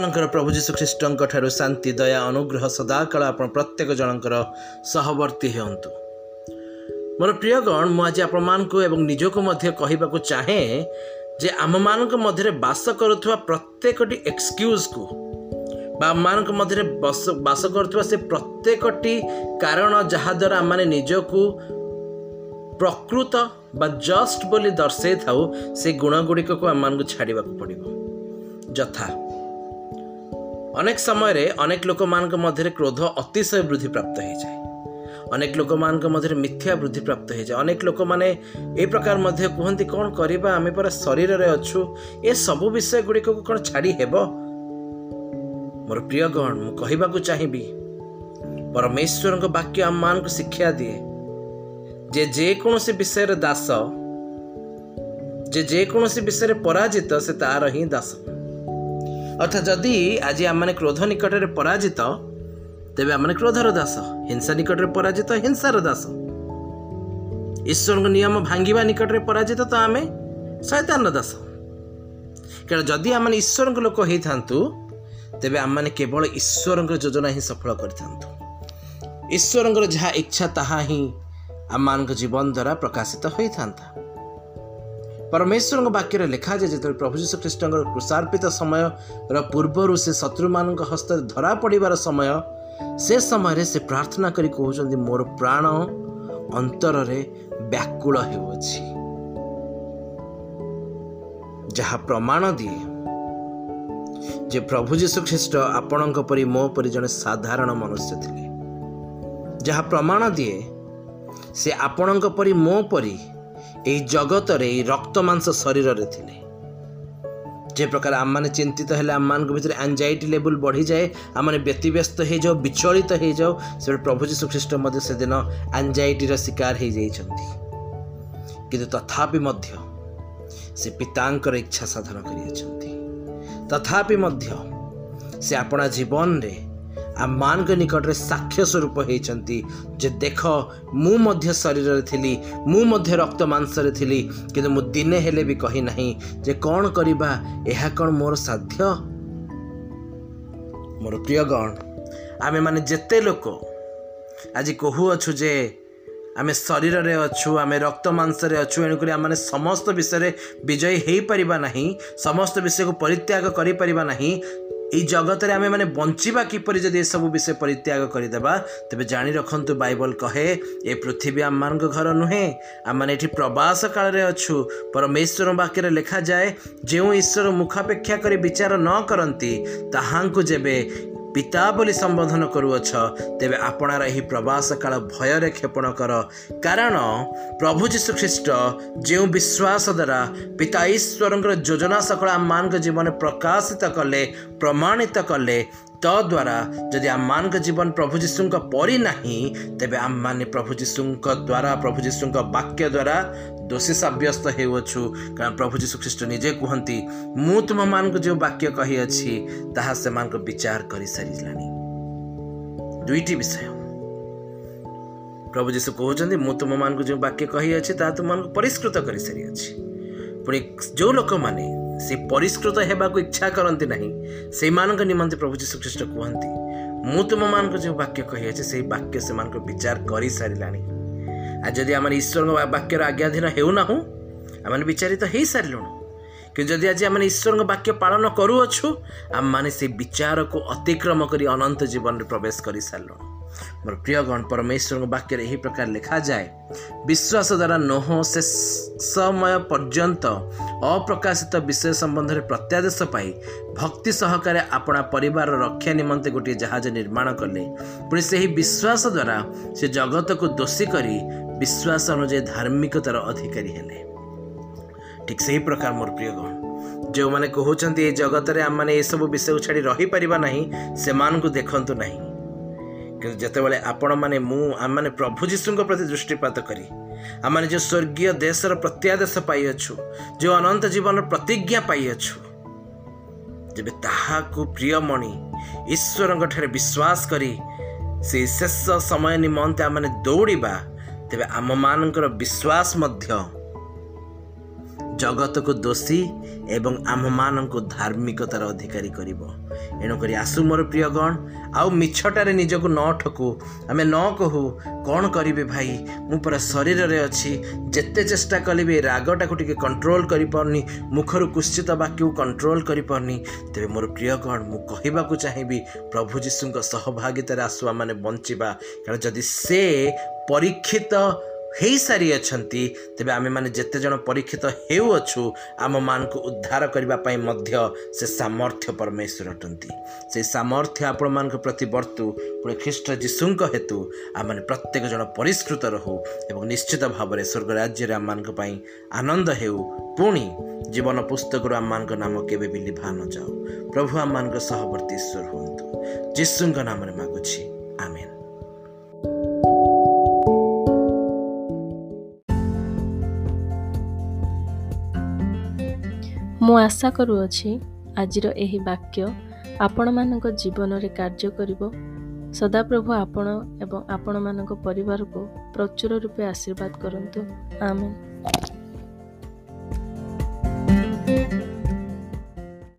ଆମମାନଙ୍କର ପ୍ରଭୁ ଯୀଶୁ ଖ୍ରୀଷ୍ଟଙ୍କ ଠାରୁ ଶାନ୍ତି ଦୟା ଅନୁଗ୍ରହ ସଦାକାଳ ଆପଣ ପ୍ରତ୍ୟେକ ଜଣଙ୍କର ସହବର୍ତ୍ତୀ ହୁଅନ୍ତୁ। ମୋର ପ୍ରିୟଗଣ ମୁଁ ଆଜି ଆପଣମାନଙ୍କୁ ଏବଂ ନିଜକୁ ମଧ୍ୟ କହିବାକୁ ଚାହେଁ ଯେ ଆମମାନଙ୍କ ମଧ୍ୟରେ ବାସ କରୁଥିବା ପ୍ରତ୍ୟେକଟି ଏକ୍ସକ୍ୟୁଜ୍କୁ ବା ଆମମାନଙ୍କ ମଧ୍ୟରେ ବସ କରୁଥିବା ସେ ପ୍ରତ୍ୟେକଟି କାରଣ ଯାହାଦ୍ୱାରା ଆମମାନେ ନିଜକୁ ପ୍ରକୃତ ବା ଜଷ୍ଟ ବୋଲି ଦର୍ଶାଇଥାଉ ସେ ଗୁଣ ଗୁଡ଼ିକକୁ ଆମମାନଙ୍କୁ ଛାଡ଼ିବାକୁ ପଡ଼ିବ। ଯଥା ଅନେକ ସମୟରେ ଅନେକ ଲୋକମାନଙ୍କ ମଧ୍ୟରେ କ୍ରୋଧ ଅତିଶୟ ବୃଦ୍ଧି ପ୍ରାପ୍ତ ହୋଇଯାଏ ଅନେକ ଲୋକମାନଙ୍କ ମଧ୍ୟରେ ମିଥ୍ୟା ବୃଦ୍ଧି ପ୍ରାପ୍ତ ହୋଇଯାଏ ଅନେକ ଲୋକମାନେ ଏ ପ୍ରକାର ମଧ୍ୟ କୁହନ୍ତି କ'ଣ କରିବା? ଆମେ ପରା ଶରୀରରେ ଅଛୁ। ଏ ସବୁ ବିଷୟ ଗୁଡ଼ିକକୁ କ'ଣ ଛାଡ଼ି ହେବ? ମୋର ପ୍ରିୟ ଗଣ ମୁଁ କହିବାକୁ ଚାହିଁବି ପରମେଶ୍ୱରଙ୍କ ବାକ୍ୟ ଆମମାନଙ୍କୁ ଶିକ୍ଷା ଦିଏ। ଯେ ଯେକୌଣସି ବିଷୟରେ ଦାସ ଯେ ଯେକୌଣସି ବିଷୟରେ ପରାଜିତ ସେ ତାର ହିଁ ଦାସ। ଅର୍ଥାତ୍ ଯଦି ଆଜି ଆମମାନେ କ୍ରୋଧ ନିକଟରେ ପରାଜିତ ତେବେ ଆମମାନେ କ୍ରୋଧର ଦାସ ହିଂସା ନିକଟରେ ପରାଜିତ ହିଂସାର ଦାସ ଈଶ୍ୱରଙ୍କ ନିୟମ ଭାଙ୍ଗିବା ନିକଟରେ ପରାଜିତ ତ ଆମେ ଶୈତାନର ଦାସ କାରଣ ଯଦି ଆମମାନେ ଈଶ୍ୱରଙ୍କ ଲୋକ ହେଇଥାନ୍ତୁ ତେବେ ଆମମାନେ କେବଳ ଈଶ୍ୱରଙ୍କ ଯୋଜନା ହିଁ ସଫଳ କରିଥାନ୍ତୁ ଈଶ୍ୱରଙ୍କର ଯାହା ଇଚ୍ଛା ତାହା ହିଁ ଆମମାନଙ୍କ ଜୀବନ ଦ୍ୱାରା ପ୍ରକାଶିତ ହୋଇଥାନ୍ତା ପରମେଶ୍ୱରଙ୍କ ବାକ୍ୟରେ ଲେଖାଯାଏ ଯେତେବେଳେ ପ୍ରଭୁ ଯୀଶୁ ଖ୍ରୀଷ୍ଟଙ୍କର କୃଷାର୍ପିତ ସମୟର ପୂର୍ବରୁ ସେ ଶତ୍ରୁମାନଙ୍କ ହସ୍ତରେ ଧରା ପଡ଼ିବାର ସମୟ ସେ ସମୟରେ ସେ ପ୍ରାର୍ଥନା କରି କହୁଛନ୍ତି ମୋର ପ୍ରାଣ ଅନ୍ତରରେ ବ୍ୟାକୁଳ ହେଉଅଛି। ଯାହା ପ୍ରମାଣ ଦିଏ ଯେ ପ୍ରଭୁ ଯୀଶୁ ଖ୍ରୀଷ୍ଟ ଆପଣଙ୍କ ପରି ମୋ ପରି ଜଣେ ସାଧାରଣ ମନୁଷ୍ୟ ଥିଲେ। ଯାହା ପ୍ରମାଣ ଦିଏ ସେ ଆପଣଙ୍କ ପରି ମୋ ପରି ଏହି ଜଗତରେ ଏହି ରକ୍ତ ମାଂସ ଶରୀରରେ ଥିଲେ ଯେ ପ୍ରକାର ଆମମାନେ ଚିନ୍ତିତ ହେଲେ ଆମମାନଙ୍କ ଭିତରେ ଆଞ୍ଜାଇଟି ଲେବୁଲ୍ ବଢ଼ିଯାଏ ଆମମାନେ ବ୍ୟତିବ୍ୟସ୍ତ ହେଇଯାଉ ବିଚଳିତ ହେଇଯାଉ ସେବେଳେ ପ୍ରଭୁ ଯୀଶୁ ଖ୍ରୀଷ୍ଟ ମଧ୍ୟ ସେଦିନ ଆଞ୍ଜାଇଟିର ଶିକାର ହେଇଯାଇଛନ୍ତି କିନ୍ତୁ ତଥାପି ମଧ୍ୟ ସେ ପିତାଙ୍କର ଇଚ୍ଛା ସାଧନ କରିଅଛନ୍ତି ତଥାପି ମଧ୍ୟ ସେ ଆପଣା ଜୀବନରେ ଆମମାନଙ୍କ ନିକଟରେ ସାକ୍ଷ୍ୟ ସ୍ୱରୂପ ହେଇଛନ୍ତି ଯେ ଦେଖ ମୁଁ ମଧ୍ୟ ଶରୀରରେ ଥିଲି ମୁଁ ମଧ୍ୟ ରକ୍ତ ମାଂସରେ ଥିଲି କିନ୍ତୁ ମୁଁ ଦିନେ ହେଲେ ବି କହିନାହିଁ ଯେ କ'ଣ କରିବା ଏହା କ'ଣ ମୋର ସାଧ୍ୟ? ମୋର ପ୍ରିୟଗଣ ଆମେମାନେ ଯେତେ ଲୋକ ଆଜି କହୁଅଛୁ ଯେ ଆମେ ଶରୀରରେ ଅଛୁ ଆମେ ରକ୍ତ ମାଂସରେ ଅଛୁ ଏଣୁକରି ଆମମାନେ ସମସ୍ତ ବିଷୟରେ ବିଜୟୀ ହେଇପାରିବା ନାହିଁ ସମସ୍ତ ବିଷୟକୁ ପରିତ୍ୟାଗ କରିପାରିବା ନାହିଁ এই ଜଗତରେ ଆମେମାନେ ବଞ୍ଚିବା କିପରି ଯଦି ଏସବୁ ବିଷୟ ପରିତ୍ୟାଗ କରିଦେବା ତେବେ ଜାଣି ରଖନ୍ତୁ ବାଇବଲ କହେ ଏ ପୃଥିବୀ ଆମମାନଙ୍କ ଘର ନୁହେଁ ଆମମାନେ ଏଠି ପ୍ରବାସ କାଳରେ ଅଛୁ। ପରମେଶ୍ୱର ବାକ୍ୟରେ ଲେଖାଯାଏ ଯେଉଁ ଈଶ୍ୱର ମୁଖାପେକ୍ଷା କରି ବିଚାର ନ କରନ୍ତି ତାହାଙ୍କୁ ଯେବେ ପିତା ବୋଲି ସମ୍ବୋଧନ କରୁଅଛ ତେବେ ଆପଣାର ଏହି ପ୍ରବାସ କାଳ ଭୟରେ କ୍ଷେପଣ କର। କାରଣ ପ୍ରଭୁ ଯୀଶୁ ଖ୍ରୀଷ୍ଟ ଯେଉଁ ବିଶ୍ୱାସ ଦ୍ୱାରା ପିତା ଈଶ୍ୱରଙ୍କର ଯୋଜନା ସକଳ ଆମମାନଙ୍କ ଜୀବନରେ ପ୍ରକାଶିତ କଲେ ପ୍ରମାଣିତ କଲେ ତଦ୍ୱାରା ଯଦି ଆମମାନଙ୍କ ଜୀବନ ପ୍ରଭୁ ଯୀଶୁଙ୍କ ପରି ନାହିଁ ତେବେ ଆମମାନେ ପ୍ରଭୁ ଯୀଶୁଙ୍କ ଦ୍ୱାରା ପ୍ରଭୁ ଯୀଶୁଙ୍କ ବାକ୍ୟ ଦ୍ୱାରା ଦୋଷୀ ସାବ୍ୟସ୍ତ ହେଉଅଛୁ। କାରଣ ପ୍ରଭୁ ଯୀଶୁ ଖ୍ରୀଷ୍ଟ ନିଜେ କୁହନ୍ତି ମୁଁ ତୁମମାନଙ୍କୁ ଯେଉଁ ବାକ୍ୟ କହିଅଛି ତାହା ସେମାନଙ୍କ ବିଚାର କରିସାରିଲାଣି ଦୁଇଟି ବିଷୟ। ପ୍ରଭୁ ଯୀଶୁ କହୁଛନ୍ତି ମୁଁ ତୁମମାନଙ୍କୁ ଯେଉଁ ବାକ୍ୟ କହିଅଛି ତାହା ତୁମମାନଙ୍କୁ ପରିଷ୍କୃତ କରିସାରିଅଛି ପୁଣି ଯେଉଁ ଲୋକମାନେ ସେ ପରିଷ୍କୃତ ହେବାକୁ ଇଚ୍ଛା କରନ୍ତି ନାହିଁ ସେଇମାନଙ୍କ ନିମନ୍ତେ ପ୍ରଭୁ ଯୀଶୁ ଖ୍ରୀଷ୍ଟ କୁହନ୍ତି ମୁଁ ତୁମମାନଙ୍କୁ ଯେଉଁ ବାକ୍ୟ କହିଅଛି ସେଇ ବାକ୍ୟ ସେମାନଙ୍କ ବିଚାର କରିସାରିଲାଣି ଆଉ ଯଦି ଆମେ ଈଶ୍ୱରଙ୍କ ବାକ୍ୟର ଆଜ୍ଞାଧୀନ ହେଉନାହୁଁ ଆମେ ବିଚାରିତ ହେଇସାରିଲୁଣୁ। କିନ୍ତୁ ଯଦି ଆଜି ଆମେ ଈଶ୍ୱରଙ୍କ ବାକ୍ୟ ପାଳନ କରୁଅଛୁ ଆମମାନେ ସେ ବିଚାରକୁ ଅତିକ୍ରମ କରି ଅନନ୍ତ ଜୀବନରେ ପ୍ରବେଶ କରିସାରିଲୁଣୁ। ମୋର ପ୍ରିୟ ଗଣ ପରମେଶ୍ୱରଙ୍କ ବାକ୍ୟରେ ଏହି ପ୍ରକାର ଲେଖାଯାଏ ବିଶ୍ୱାସ ଦ୍ୱାରା ନୋହ ସେ ସମୟ ପର୍ଯ୍ୟନ୍ତ ଅପ୍ରକାଶିତ ବିଷୟ ସମ୍ବନ୍ଧରେ ପ୍ରତ୍ୟାଦେଶ ପାଇ ଭକ୍ତି ସହକାରେ ଆପଣା ପରିବାରର ରକ୍ଷା ନିମନ୍ତେ ଗୋଟିଏ ଜାହାଜ ନିର୍ମାଣ କଲେ। ପୁଣି ସେହି ବିଶ୍ୱାସ ଦ୍ୱାରା ସେ ଜଗତକୁ ଦୋଷୀ କରି ବିଶ୍ୱାସ ଅନୁଯାୟୀ ଧାର୍ମିକତାର ଅଧିକାରୀ ହେଲେ। ଠିକ୍ ସେହି ପ୍ରକାର ମୋର ପ୍ରିୟ ଗଣ। ଯେଉଁମାନେ କହୁଛନ୍ତି ଏ ଜଗତରେ ଆମମାନେ ଏସବୁ ବିଷୟକୁ ଛାଡ଼ି ରହିପାରିବା ନାହିଁ ସେମାନଙ୍କୁ ଦେଖନ୍ତୁ ନାହିଁ। କିନ୍ତୁ ଯେତେବେଳେ ଆପଣମାନେ ମୁଁ ଆମମାନେ ପ୍ରଭୁ ଯୀଶୁଙ୍କ ପ୍ରତି ଦୃଷ୍ଟିପାତ କରି ଆମମାନେ ଯେଉଁ ସ୍ୱର୍ଗୀୟ ଦେଶର ପ୍ରତ୍ୟାଦେଶ ପାଇଅଛୁ ଯେଉଁ ଅନନ୍ତ ଜୀବନର ପ୍ରତିଜ୍ଞା ପାଇଅଛୁ ଯେବେ ତାହାକୁ ପ୍ରିୟମଣି ଈଶ୍ୱରଙ୍କ ଠାରେ ବିଶ୍ୱାସ କରି ସେଇ ଶେଷ ସମୟ ନିମନ୍ତେ ଆମମାନେ ଦୌଡ଼ିବା ତେବେ ଆମମାନଙ୍କର ବିଶ୍ୱାସ ମଧ୍ୟ ଜଗତକୁ ଦୋଷୀ ଏବଂ ଆମମାନଙ୍କୁ ଧାର୍ମିକତାର ଅଧିକାରୀ କରିବ। ଏଣୁକରି ଆସୁ ମୋର ପ୍ରିୟଗଣ ଆଉ ମିଛଟାରେ ନିଜକୁ ନ ଠକୁ। ଆମେ ନ କହୁ କ'ଣ କରିବି ଭାଇ? ମୁଁ ପୁରା ଶରୀରରେ ଅଛି। ଯେତେ ଚେଷ୍ଟା କଲେ ବି ରାଗଟାକୁ ଟିକେ କଣ୍ଟ୍ରୋଲ କରିପାରୁନି। ମୁଖରୁ କୁଶ୍ଚିତ ବାକ୍ୟକୁ କଣ୍ଟ୍ରୋଲ କରିପାରୁନି। ତେବେ ମୋର ପ୍ରିୟଗଣ ମୁଁ କହିବାକୁ ଚାହିଁବି ପ୍ରଭୁ ଯୀଶୁଙ୍କ ସହଭାଗିତାରେ ଆସୁ ଆମମାନେ ବଞ୍ଚିବା। କାରଣ ଯଦି ସେ ପରୀକ୍ଷିତ ହେଇସାରିଅଛନ୍ତି ତେବେ ଆମେମାନେ ଯେତେ ଜଣ ପରୀକ୍ଷିତ ହେଉଅଛୁ ଆମମାନଙ୍କୁ ଉଦ୍ଧାର କରିବା ପାଇଁ ମଧ୍ୟ ସେ ସାମର୍ଥ୍ୟ ପରମେଶ୍ୱର ଅଟନ୍ତି। ସେହି ସାମର୍ଥ୍ୟ ଆପଣମାନଙ୍କ ପ୍ରତି ବର୍ତ୍ତୁ ପୁଣି ଖ୍ରୀଷ୍ଟ ଯୀଶୁଙ୍କ ହେତୁ ଆମମାନେ ପ୍ରତ୍ୟେକ ଜଣ ପରିଷ୍କୃତ ରହୁ ଏବଂ ନିଶ୍ଚିତ ଭାବରେ ସ୍ୱର୍ଗ ରାଜ୍ୟରେ ଆମମାନଙ୍କ ପାଇଁ ଆନନ୍ଦ ହେଉ। ପୁଣି ଜୀବନ ପୁସ୍ତକରୁ ଆମମାନଙ୍କ ନାମ କେବେ ବି ଲିଭା ନ ଯାଉ। ପ୍ରଭୁ ଆମମାନଙ୍କ ସହବର୍ତ୍ତୀ ଈଶ୍ୱର ହୁଅନ୍ତୁ। ଯୀଶୁଙ୍କ ନାମରେ ମାଗୁଛି। ମୁଁ ଆଶା କରୁଅଛି ଆଜିର ଏହି ବାକ୍ୟ ଆପଣମାନଙ୍କ ଜୀବନରେ କାର୍ଯ୍ୟ କରିବ। ସଦାପ୍ରଭୁ ଆପଣ ଏବଂ ଆପଣମାନଙ୍କ ପରିବାରକୁ ପ୍ରଚୁର ରୂପେ ଆଶୀର୍ବାଦ କରନ୍ତୁ। ଆମେନ୍।